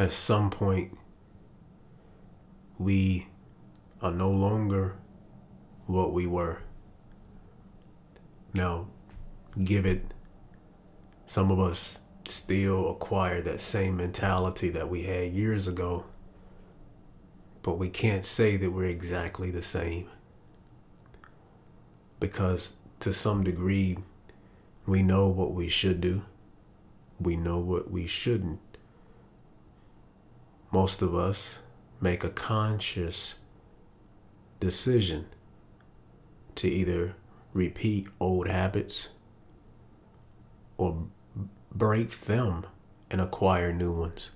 at some point we are no longer what we were. Now, give it, some of us still acquire that same mentality that we had years ago, but we can't say that we're exactly the same. Because to some degree, we know what we should do, we know what we shouldn't. Most of us make a conscious decision to either repeat old habits or break them and acquire new ones.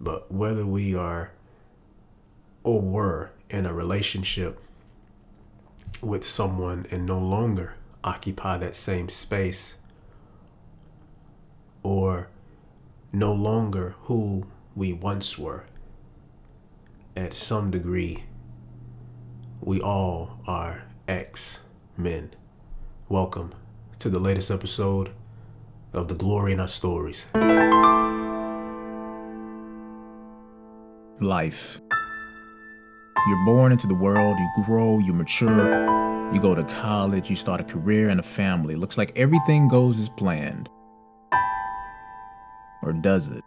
But whether we are or were in a relationship with someone and no longer occupy that same space or no longer who we once were, at some degree, we all are ex men. Welcome to the latest episode of The Glory in Our Stories. Life. You're born into the world, you grow, you mature, you go to college, you start a career and a family. Looks like everything goes as planned. Or does it?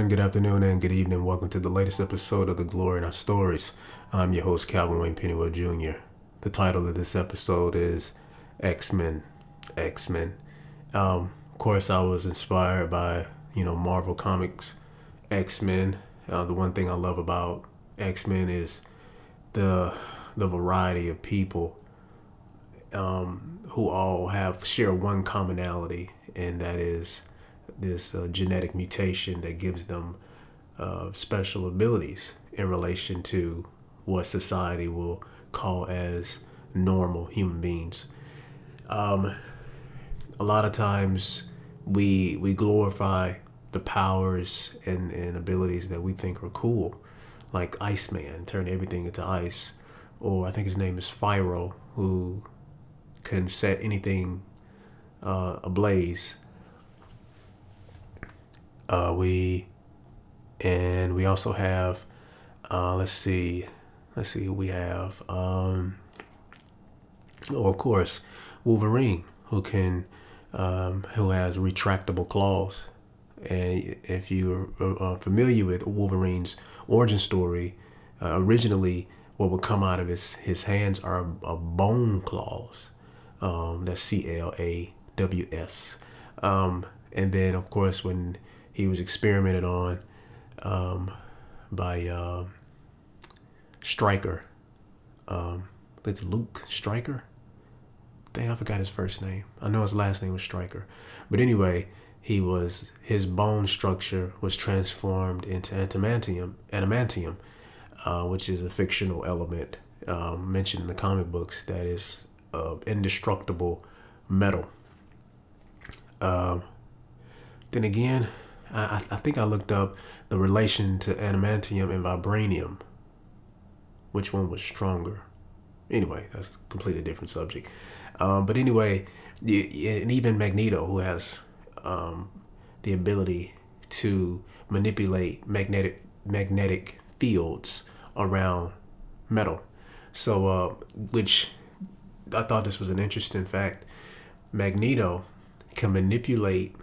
Morning, good afternoon, and good evening. Welcome to the latest episode of The Glory in Our Stories. I'm your host, Calvin Wayne Pennywell Jr. The title of this episode is X Men. X Men. Um, of course, I was inspired by, you know, Marvel Comics, X Men. Uh, the one thing I love about X Men is the the variety of people um, who all have share one commonality, and that is this uh, genetic mutation that gives them uh, special abilities in relation to what society will call as normal human beings. Um, a lot of times we we glorify the powers and, and abilities that we think are cool, like Iceman, turn everything into ice, or I think his name is Pyro, who can set anything uh, ablaze uh, we and we also have uh, let's see let's see who we have um, oh, of course Wolverine who can um, who has retractable claws. And if you're uh, familiar with Wolverine's origin story uh, originally what would come out of his his hands are, are bone claws um, that's C-L-A-W-S um, and then of course when he was experimented on um, by uh, Stryker. Um, it's Luke Stryker. Dang, I forgot his first name. I know his last name was Stryker. But anyway, he was his bone structure was transformed into adamantium, adamantium, uh, which is a fictional element um, mentioned in the comic books that is uh, indestructible metal. Um, then again, I, I think I looked up the relation to adamantium and vibranium. Which one was stronger? Anyway, that's a completely different subject. Um, but anyway, and even Magneto, who has um, the ability to manipulate magnetic magnetic fields around metal. So, uh, which I thought this was an interesting fact. Magneto can manipulate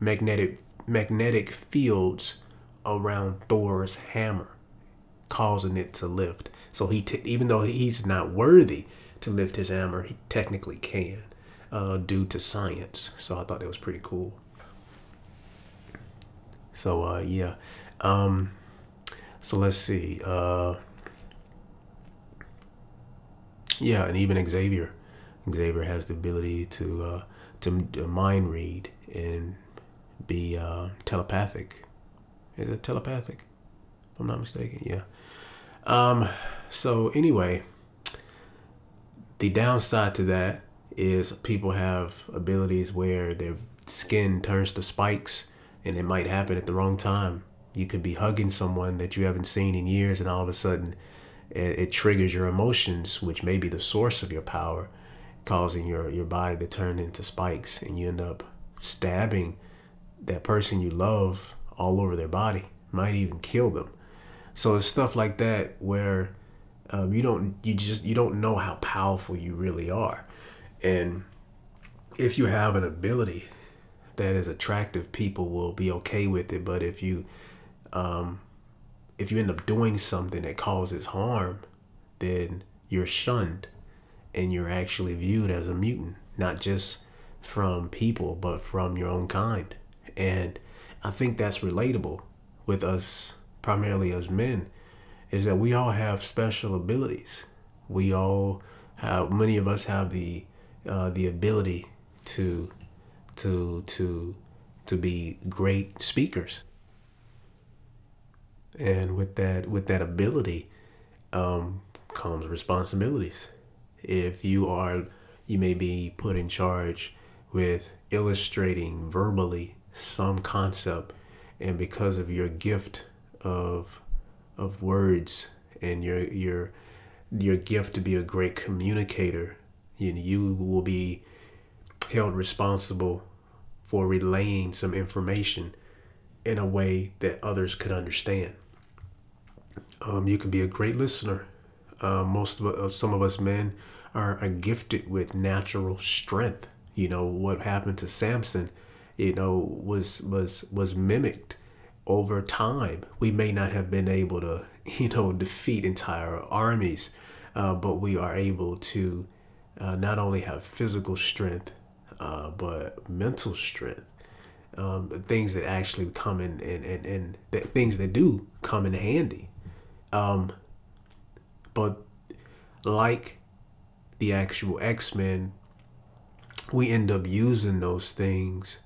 magnetic magnetic fields around Thor's hammer, causing it to lift. So he, t- even though he's not worthy to lift his hammer, he technically can, uh, due to science. So I thought that was pretty cool. So uh, yeah, um, So let's see. Uh, yeah, and even Xavier. Xavier has the ability to uh, to mind read and be uh, telepathic. Is it telepathic? If I'm not mistaken. Yeah. Um. So anyway, the downside to that is people have abilities where their skin turns to spikes, and it might happen at the wrong time. You could be hugging someone that you haven't seen in years, and all of a sudden, it, it triggers your emotions, which may be the source of your power, causing your your body to turn into spikes, and you end up stabbing that person you love all over their body. Might even kill them. So it's stuff like that where um, you don't you just you don't know how powerful you really are, and if you have an ability that is attractive, people will be okay with it. But if you um, if you end up doing something that causes harm, then you're shunned and you're actually viewed as a mutant, not just from people, but from your own kind. And I think that's relatable with us, primarily as men, is that we all have special abilities. We all have, many of us have the, uh, the ability to, to, to, to be great speakers and with that with that ability um, comes responsibilities if you are you may be put in charge with illustrating verbally some concept and because of your gift of of words and your your your gift to be a great communicator you, you will be held responsible for relaying some information in a way that others could understand um, you can be a great listener. Uh, most of uh, some of us men are, are gifted with natural strength. You know what happened to Samson, you know, was was was mimicked over time. We may not have been able to, you know, defeat entire armies, uh, but we are able to uh, not only have physical strength, uh, but mental strength. Um, things that actually come in and, and, and that things that do come in handy. Um, but like the actual X Men, we end up using those things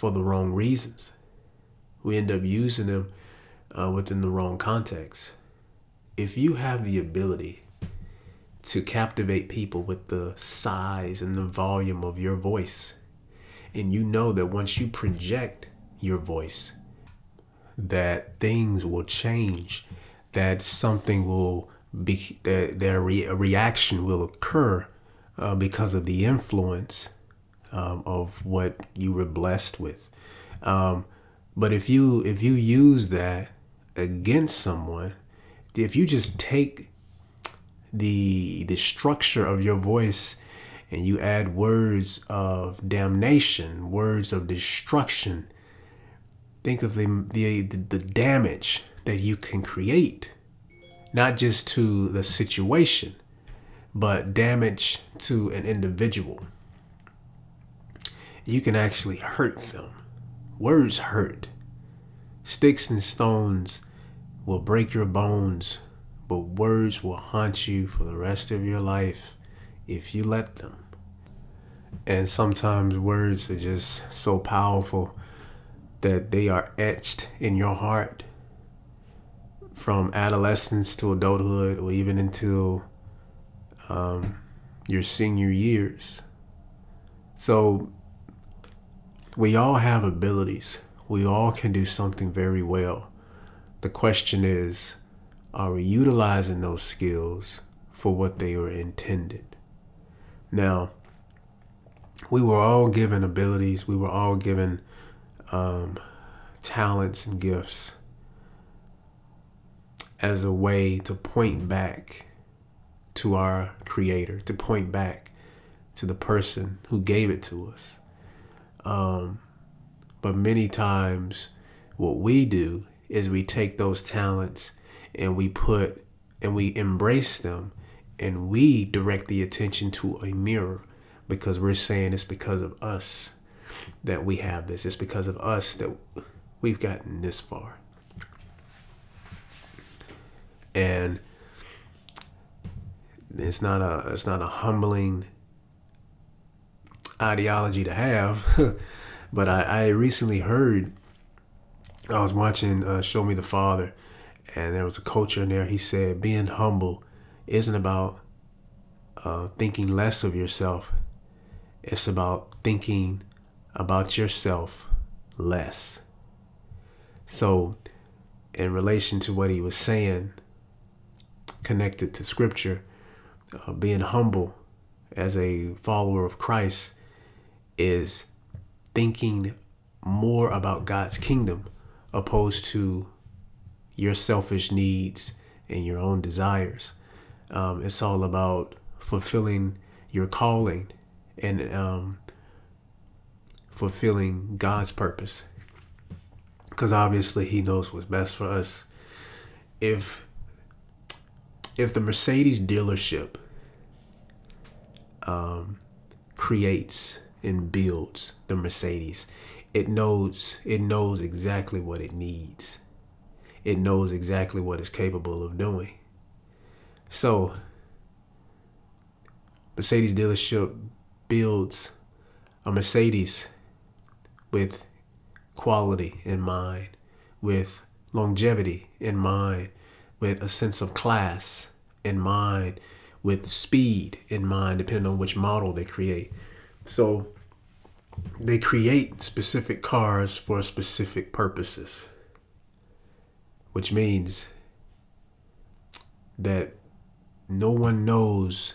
for the wrong reasons. We end up using them uh, within the wrong context. If you have the ability to captivate people with the size and the volume of your voice, and you know that once you project your voice, that things will change that something will be that their re- reaction will occur uh, because of the influence um, of what you were blessed with. Um, but if you if you use that against someone, if you just take the the structure of your voice and you add words of damnation, words of destruction, think of the the, the damage that you can create, not just to the situation, but damage to an individual. You can actually hurt them. Words hurt. Sticks and stones will break your bones, but words will haunt you for the rest of your life if you let them. And sometimes words are just so powerful that they are etched in your heart from adolescence to adulthood or even until um, your senior years. So we all have abilities. We all can do something very well. The question is, are we utilizing those skills for what they were intended? Now, we were all given abilities. We were all given um, talents and gifts as a way to point back to our Creator, to point back to the person who gave it to us. Um, but many times, what we do is we take those talents and we put and we embrace them and we direct the attention to a mirror because we're saying it's because of us that we have this. It's because of us that we've gotten this far. and it's not a it's not a humbling ideology to have. but I, I recently heard I was watching uh, Show Me the Father, and there was a coach in there. He said being humble isn't about uh, thinking less of yourself. It's about thinking about yourself less. So, in relation to what he was saying, connected to scripture, uh, being humble as a follower of Christ is thinking more about God's kingdom opposed to your selfish needs and your own desires. Um, it's all about fulfilling your calling and um, fulfilling God's purpose. Because obviously, He knows what's best for us. If if the Mercedes dealership um, creates and builds the Mercedes, it knows it knows exactly what it needs. It knows exactly what it's capable of doing. So Mercedes dealership builds a Mercedes with quality in mind, with longevity in mind, with a sense of class in mind, with speed in mind, depending on which model they create. So they create specific cars for specific purposes, which means that no one knows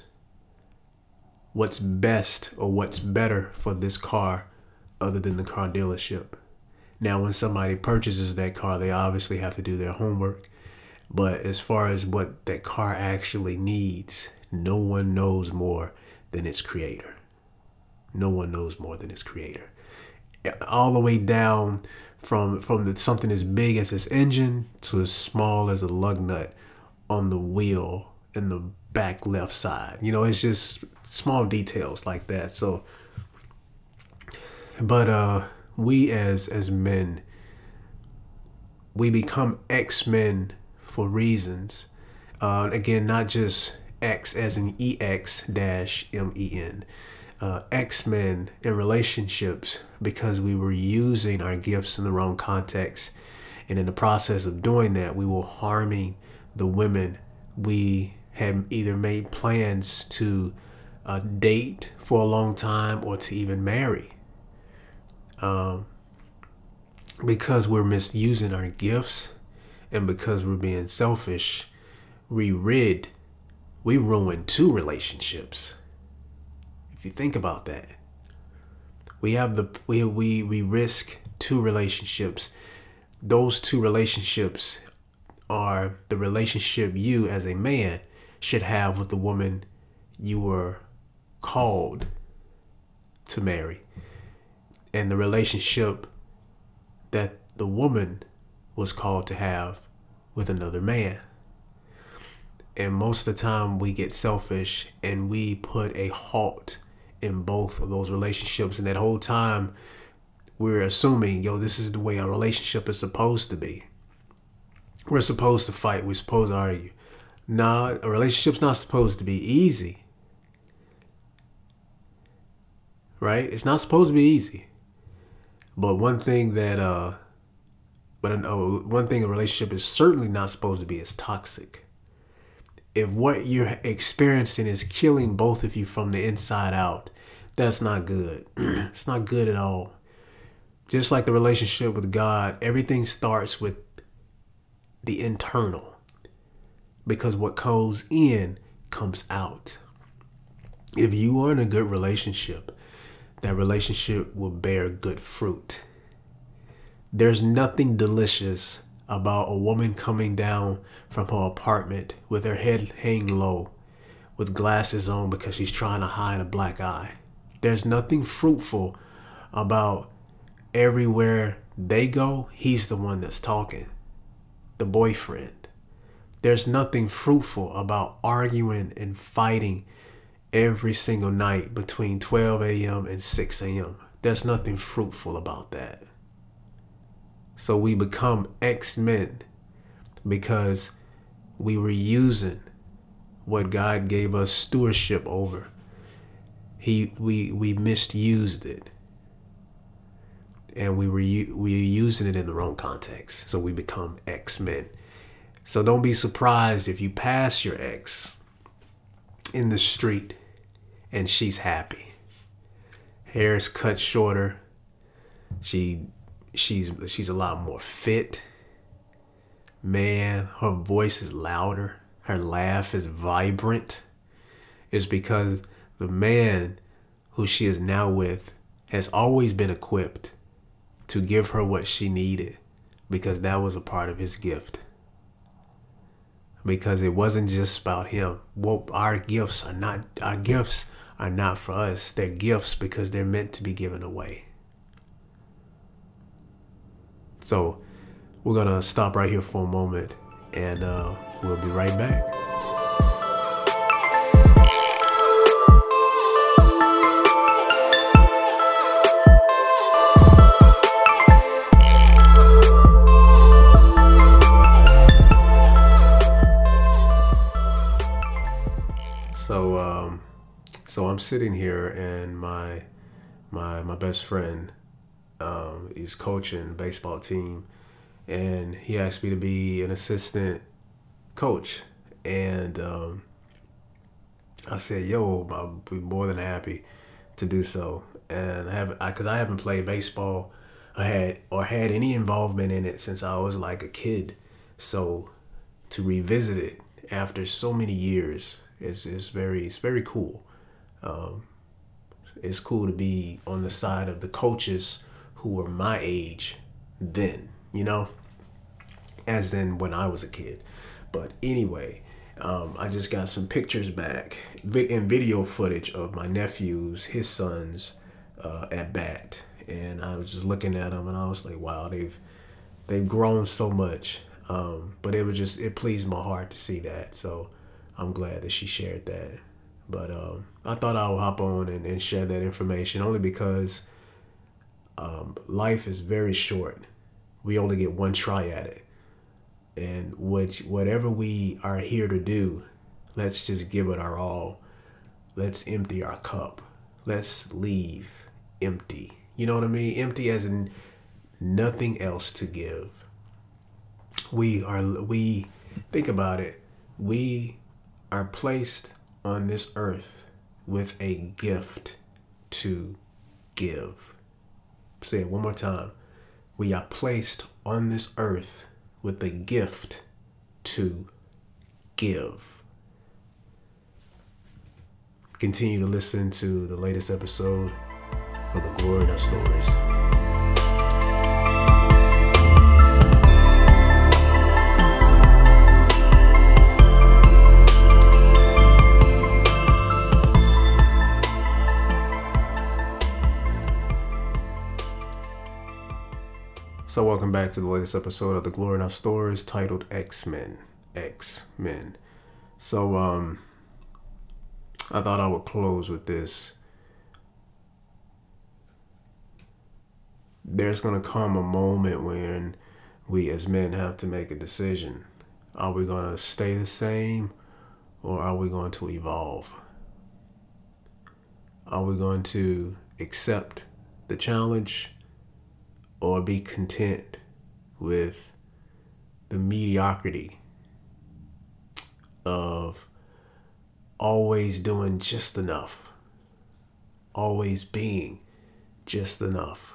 what's best or what's better for this car other than the car dealership. Now, when somebody purchases that car, they obviously have to do their homework. But as far as what that car actually needs, no one knows more than its creator. No one knows more than its creator. All the way down from from the, something as big as its engine to as small as a lug nut on the wheel in the back left side. You know, it's just small details like that. So, but uh, we as as men, we become X men for reasons. Uh, again, not just X as in EX dash M E N. Uh, X Men in relationships because we were using our gifts in the wrong context. And in the process of doing that, we were harming the women we had either made plans to uh, date for a long time or to even marry. Um, because we're misusing our gifts and because we're being selfish, we rid, we ruin two relationships. If you think about that, we have the we we we risk two relationships. Those two relationships are the relationship you as a man should have with the woman you were called to marry and the relationship that the woman was called to have with another man. And most of the time, we get selfish and we put a halt in both of those relationships. And that whole time, we're assuming, yo, this is the way a relationship is supposed to be. We're supposed to fight, we're supposed to argue. Nah, a relationship's not supposed to be easy. Right? It's not supposed to be easy. But one thing that uh but uh, one thing a relationship is certainly not supposed to be is toxic. If what you're experiencing is killing both of you from the inside out, that's not good. it's not good at all. Just like the relationship with God, everything starts with the internal. Because what goes in comes out. If you are in a good relationship, that relationship will bear good fruit. There's nothing delicious about a woman coming down from her apartment with her head hanging low, with glasses on because she's trying to hide a black eye. There's nothing fruitful about everywhere they go, he's the one that's talking, the boyfriend. There's nothing fruitful about arguing and fighting every single night between 12 a.m. and 6 a.m. There's nothing fruitful about that. So we become X Men because we were using what God gave us stewardship over. He we we misused it. And we were we were using it in the wrong context. So we become X-Men. So don't be surprised if you pass your ex in the street and she's happy. Hair's cut shorter. She she's she's a lot more fit. Man, her voice is louder. Her laugh is vibrant. It's because the man who she is now with has always been equipped to give her what she needed because that was a part of his gift. Because it wasn't just about him. Well, our gifts are not our gifts are not for us. They're gifts because they're meant to be given away. So we're gonna stop right here for a moment and uh, we'll be right back. So, um, so I'm sitting here, and my my my best friend, he's coaching baseball team, and he asked me to be an assistant coach, and um, I said, "Yo, I'll be more than happy to do so." And I haven't, because I, I haven't played baseball, I had or had any involvement in it since I was like a kid, so to revisit it after so many years is is very it's very cool. Um, it's cool to be on the side of the coaches who were my age then, you know, as in when I was a kid. But anyway, um, I just got some pictures back and video footage of my nephews, his sons, uh, at bat, and I was just looking at them, and I was like, wow, they've they've grown so much. Um, but it was just it pleased my heart to see that. So I'm glad that she shared that. But um, I thought I would hop on and, and share that information only because um, life is very short. We only get one try at it. And which, whatever we are here to do, let's just give it our all. Let's empty our cup. Let's leave empty. You know what I mean? Empty as in nothing else to give. We are, we, think about it. We are placed on this earth with a gift to give. Say it one more time. We are placed on this earth with a gift to give. Continue to listen to the latest episode of The Glory in Our Stories. So, welcome back to the latest episode of the Glory Our Stories titled X Men. X Men. So, um, I thought I would close with this. There's going to come a moment when we as men have to make a decision. Are we going to stay the same or are we going to evolve? Are we going to accept the challenge or be content with the mediocrity of always doing just enough, always being just enough.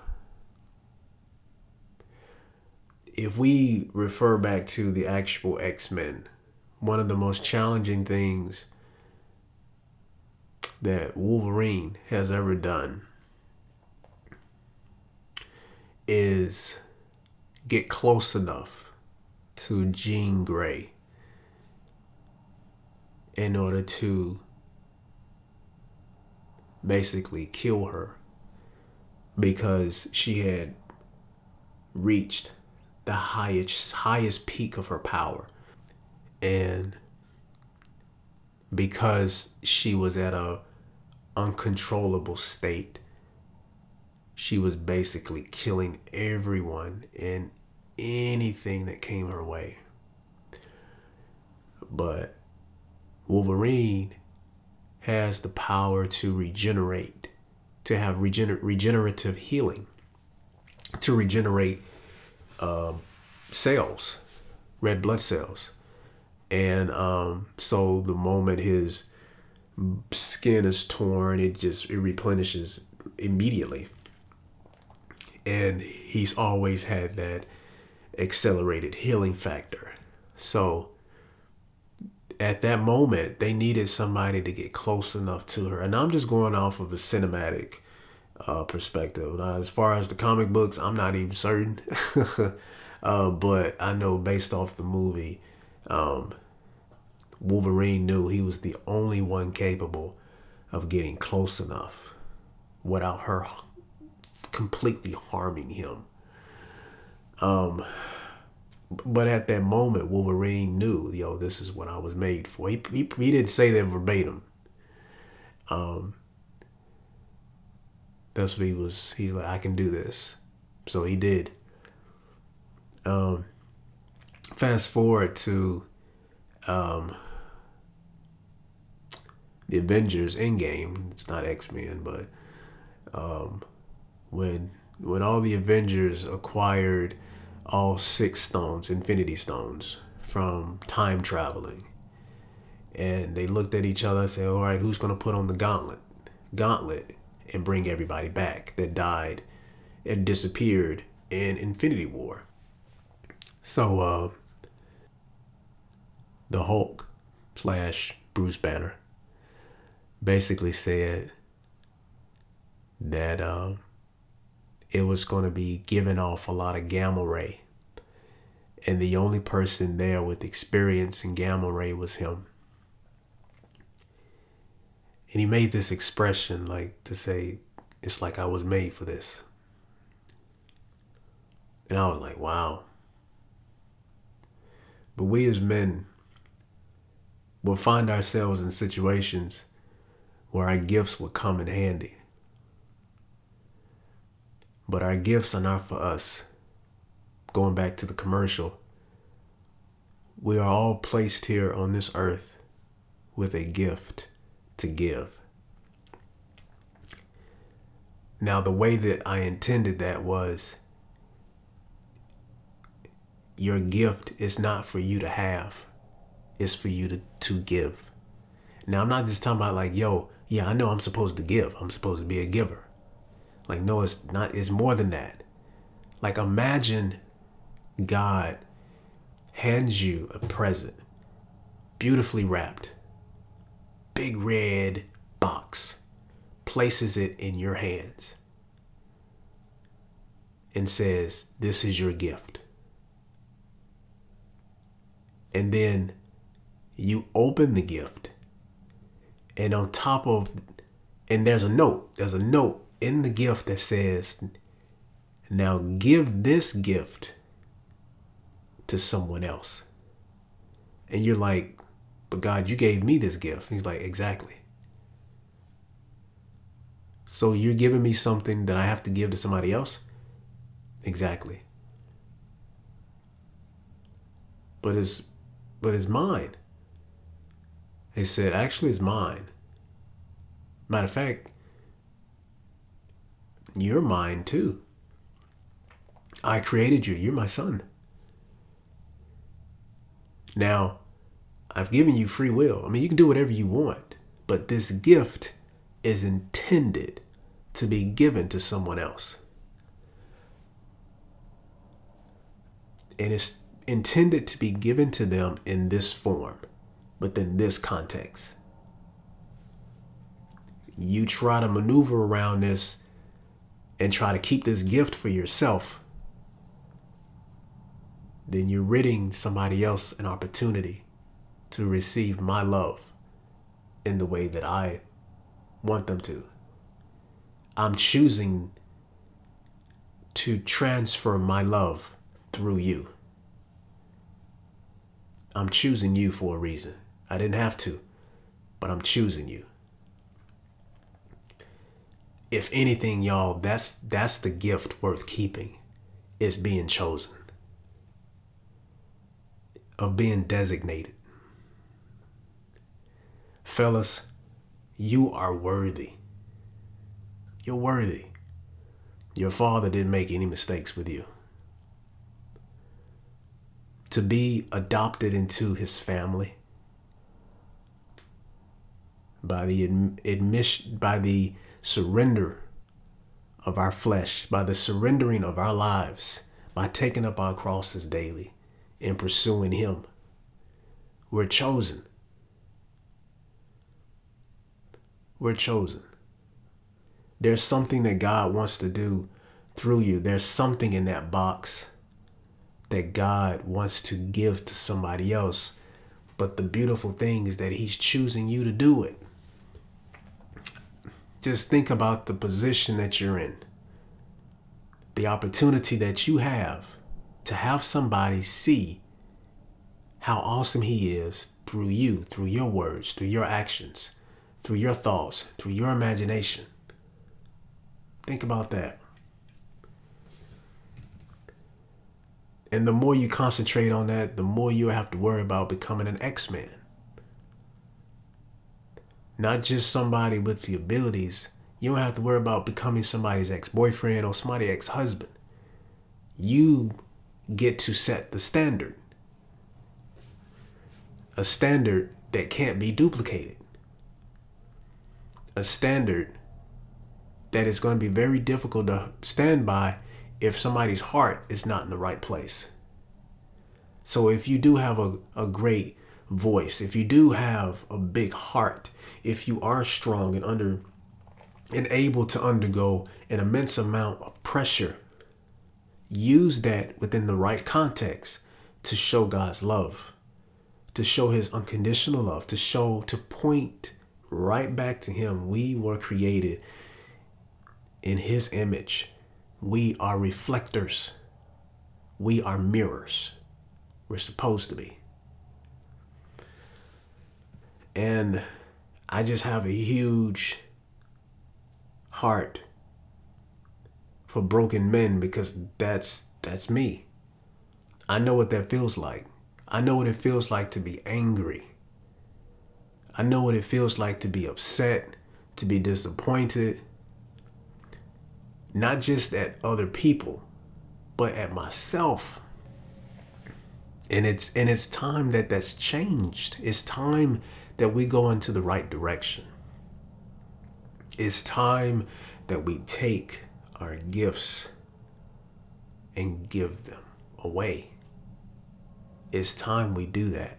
If we refer back to the actual X Men, one of the most challenging things that Wolverine has ever done is get close enough to Jean Grey in order to basically kill her because she had reached the highest highest peak of her power. And because she was at a uncontrollable state she was basically killing everyone and anything that came her way. But Wolverine has the power to regenerate, to have regener- regenerative healing, to regenerate um, cells, red blood cells. And um, so the moment his skin is torn, it just it replenishes immediately. And he's always had that accelerated healing factor. So at that moment, they needed somebody to get close enough to her. And I'm just going off of a cinematic uh, perspective. Now, as far as the comic books, I'm not even certain. uh, but I know based off the movie, um, Wolverine knew he was the only one capable of getting close enough without her completely harming him. Um, but at that moment, Wolverine knew, yo, this is what I was made for. He, he, he didn't say that verbatim. Um, that's what he was. He's like, I can do this. So he did. Um, fast forward to um, the Avengers Endgame. It's not X Men, but um, when when all the Avengers acquired all six stones, Infinity Stones, from time traveling. And they looked at each other and said, All right, who's going to put on the gauntlet? Gauntlet and bring everybody back that died and disappeared in Infinity War. So, uh, the Hulk slash Bruce Banner basically said that um, it was going to be giving off a lot of gamma ray. And the only person there with experience in gamma ray was him. And he made this expression like to say, it's like I was made for this. And I was like, wow. But we as men will find ourselves in situations where our gifts will come in handy. But our gifts are not for us. Going back to the commercial, we are all placed here on this earth with a gift to give. Now, the way that I intended that was your gift is not for you to have, it's for you to, to give. Now, I'm not just talking about like, yo, yeah, I know I'm supposed to give, I'm supposed to be a giver. Like, no, it's not, it's more than that. Like, imagine God hands you a present, beautifully wrapped, big red box, places it in your hands, and says, This is your gift. And then you open the gift, and on top of, and there's a note, there's a note in the gift that says, Now give this gift to someone else. And you're like, But God, you gave me this gift. he's like, Exactly. So you're giving me something that I have to give to somebody else? Exactly. But it's but it's mine. He said, actually it's mine. Matter of fact, you're mine too. I created you. You're my son. Now, I've given you free will. I mean, you can do whatever you want, but this gift is intended to be given to someone else. And it's intended to be given to them in this form, within this context. You try to maneuver around this and try to keep this gift for yourself, then you're ridding somebody else an opportunity to receive my love in the way that I want them to. I'm choosing to transfer my love through you. I'm choosing you for a reason. I didn't have to, but I'm choosing you if anything, y'all, that's that's the gift worth keeping is being chosen. Of being designated. Fellas, you are worthy. You're worthy. Your father didn't make any mistakes with you. To be adopted into his family by the admission, by the surrender of our flesh, by the surrendering of our lives, by taking up our crosses daily and pursuing Him. We're chosen. We're chosen. There's something that God wants to do through you. There's something in that box that God wants to give to somebody else. But the beautiful thing is that He's choosing you to do it. Just think about the position that you're in, the opportunity that you have to have somebody see how awesome He is through you, through your words, through your actions, through your thoughts, through your imagination. Think about that. And the more you concentrate on that, the more you have to worry about becoming an X Man. Not just somebody with the abilities. You don't have to worry about becoming somebody's ex boyfriend or somebody's ex husband. You get to set the standard. A standard that can't be duplicated. A standard that is going to be very difficult to stand by if somebody's heart is not in the right place. So if you do have a, a great voice, if you do have a big heart, if you are strong and under and able to undergo an immense amount of pressure, use that within the right context to show God's love, to show his unconditional love, to show to point right back to him. We were created in his image. We are reflectors. We are mirrors. We're supposed to be. And I just have a huge heart for broken men because that's that's me. I know what that feels like. I know what it feels like to be angry. I know what it feels like to be upset, to be disappointed, not just at other people, but at myself. And it's and it's time that that's changed. It's time that we go into the right direction. It's time that we take our gifts and give them away. It's time we do that.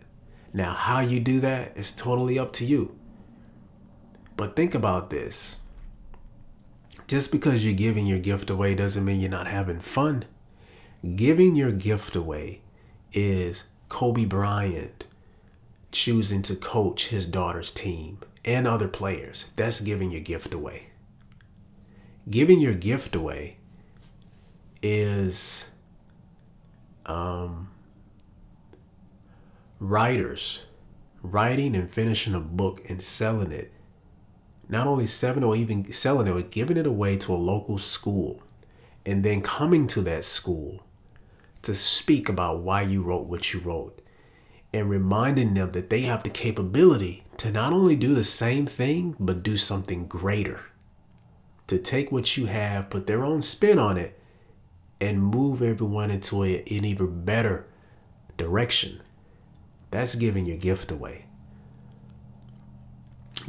Now, how you do that is totally up to you. But think about this just because you're giving your gift away doesn't mean you're not having fun. Giving your gift away is Kobe Bryant choosing to coach his daughter's team and other players. That's giving your gift away. Giving your gift away is um, writers writing and finishing a book and selling it not only selling or even selling it, but giving it away to a local school and then coming to that school to speak about why you wrote what you wrote and reminding them that they have the capability to not only do the same thing, but do something greater. To take what you have, put their own spin on it, and move everyone into a, an even better direction. That's giving your gift away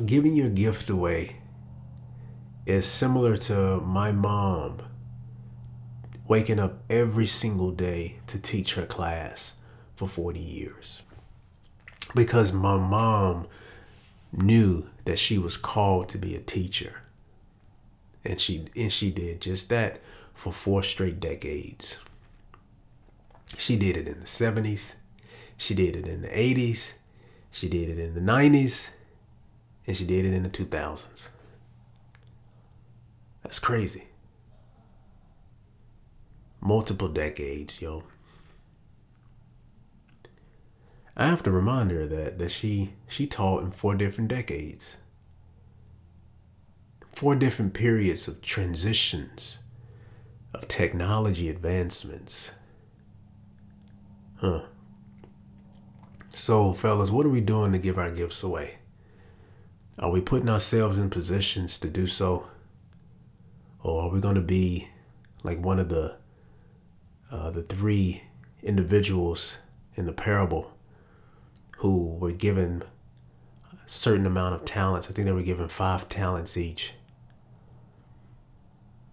giving your gift away is similar to my mom waking up every single day to teach her class for 40 years. Because my mom knew that she was called to be a teacher. And she and she did just that for four straight decades. She did it in the 70s, she did it in the 80s, she did it in the 90s, and she did it in the 2000s. That's crazy. Multiple decades, yo. I have to remind her that that she she taught in four different decades. Four different periods of transitions of technology advancements. Huh. So, fellas, what are we doing to give our gifts away? Are we putting ourselves in positions to do so? Or are we going to be like one of the uh, the three individuals in the parable who were given a certain amount of talents? I think they were given five talents each.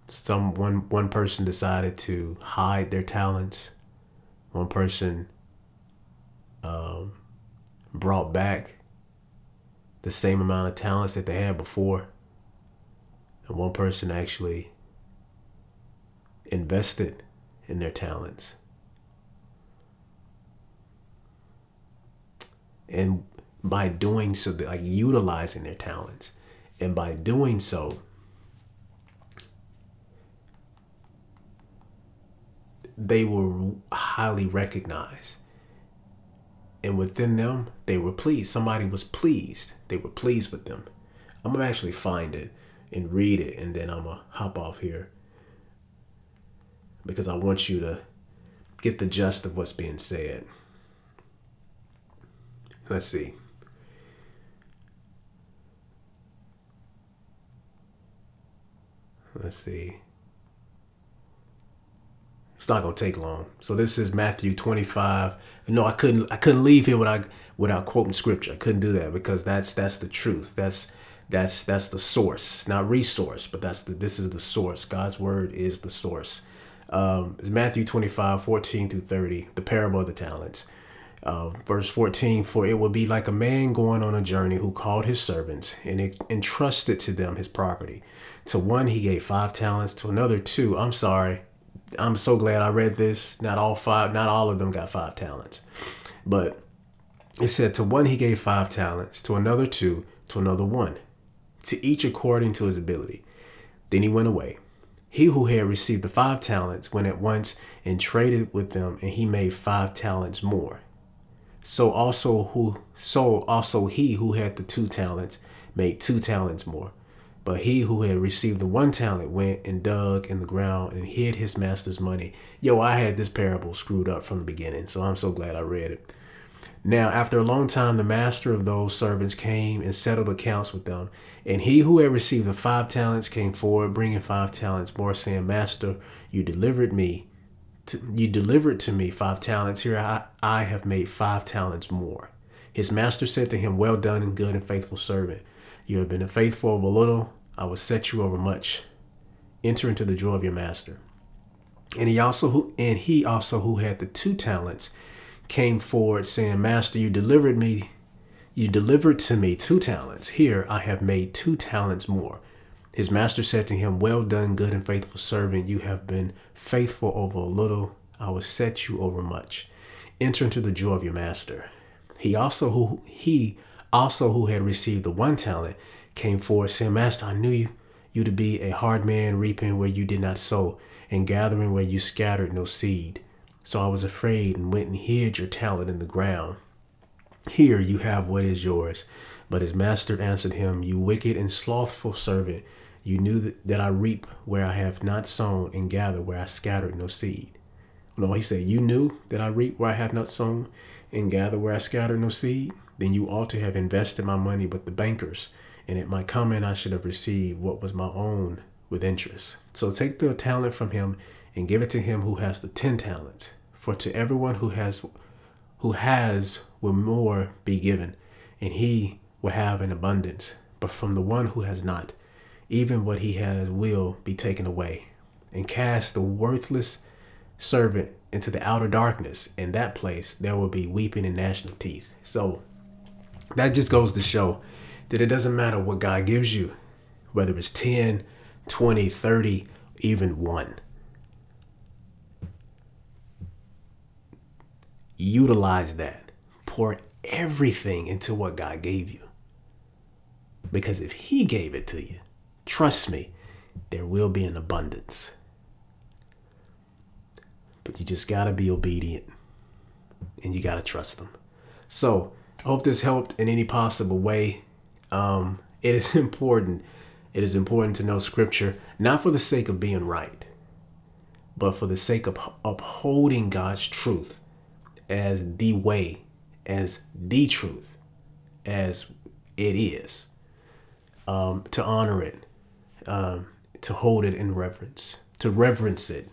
Some one one person decided to hide their talents. One person um, brought back the same amount of talents that they had before. And one person actually invested in their talents. And by doing so, like utilizing their talents, and by doing so, they were highly recognized. And within them they were pleased. Somebody was pleased. They were pleased with them. I'm gonna actually find it and read it and then i'm gonna hop off here. Because i want you to get the gist of what's being said let's see let's see it's not gonna take long. So this is Matthew 25. No, I couldn't I couldn't leave here without without quoting scripture. I couldn't do that because that's that's the truth. That's that's that's the source, not resource, but that's the this is the source. God's word is the source. Um, it's Matthew 25, 14 through 30, the parable of the talents. Uh, verse 14, for it will be like a man going on a journey who called his servants and entrusted to them his property. To one he gave five talents, to another two. I'm sorry, I'm so glad I read this. Not all five, not all of them got five talents, but it said to one he gave five talents, to another two, to another one, to each according to his ability. Then he went away. He who had received the five talents went at once and traded with them, and he made five talents more. So also who so also he who had the two talents made two talents more. But he who had received the one talent went and dug in the ground and hid his master's money. Yo, I had this parable screwed up from the beginning, so I'm so glad I read it. Now, after a long time, the master of those servants came and settled accounts with them. And he who had received the five talents came forward, bringing five talents more, saying, Master, you delivered me. You delivered to me five talents. Here I, I have made five talents more. His master said to him, Well done, and good and faithful servant. You have been faithful over little. I will set you over much. Enter into the joy of your master. And he also who and he also who had the two talents came forward saying, Master, you delivered me, you delivered to me two talents. Here I have made two talents more. His master said to him, Well done, good and faithful servant. You have been faithful over a little. I will set you over much. Enter into the joy of your master. He also who he also who had received the one talent came forward, saying, Master, I knew you, you to be a hard man, reaping where you did not sow, and gathering where you scattered no seed. So I was afraid and went and hid your talent in the ground. Here you have what is yours. But his master answered him, You wicked and slothful servant, you knew that I reap where I have not sown and gather where I scattered no seed. No, he said, You knew that I reap where I have not sown and gather where I scattered no seed? Then you ought to have invested my money with the bankers and at my coming I should have received what was my own with interest. So take the talent from him and give it to him who has the ten talents. For to everyone who has who has will more be given, and he will have an abundance. But from the one who has not, even what he has will be taken away. And cast the worthless servant into the outer darkness. In that place there will be weeping and gnashing of teeth. So that just goes to show that it doesn't matter what God gives you, whether it's 10, 20, 30, even one. Utilize that. Pour everything into what God gave you. Because if He gave it to you, trust me, there will be an abundance. But you just got to be obedient and you got to trust them. So, I hope this helped in any possible way um, it is important. It is important to know scripture, not for the sake of being right, but for the sake of upholding God's truth as the way, as the truth, as it is. um, to honor it, um, to hold it in reverence, to reverence it,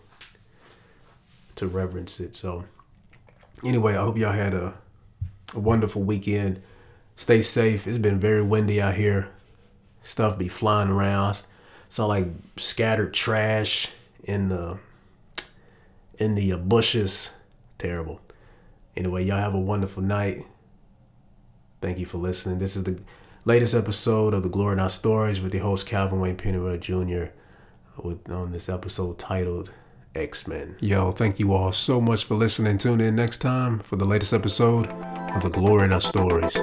to reverence it. So, anyway, I hope y'all had a, a wonderful weekend. Stay safe. It's been very windy out here. Stuff be flying around. Saw like scattered trash in the in the uh, bushes. Terrible. Anyway, y'all have a wonderful night. Thank you for listening. This is the latest episode of the Glory Not Stories with the host Calvin Wayne Pennyworth Jr. with on this episode titled X Men. Yo, thank you all so much for listening. Tune in next time for the latest episode of the Glory Not Stories.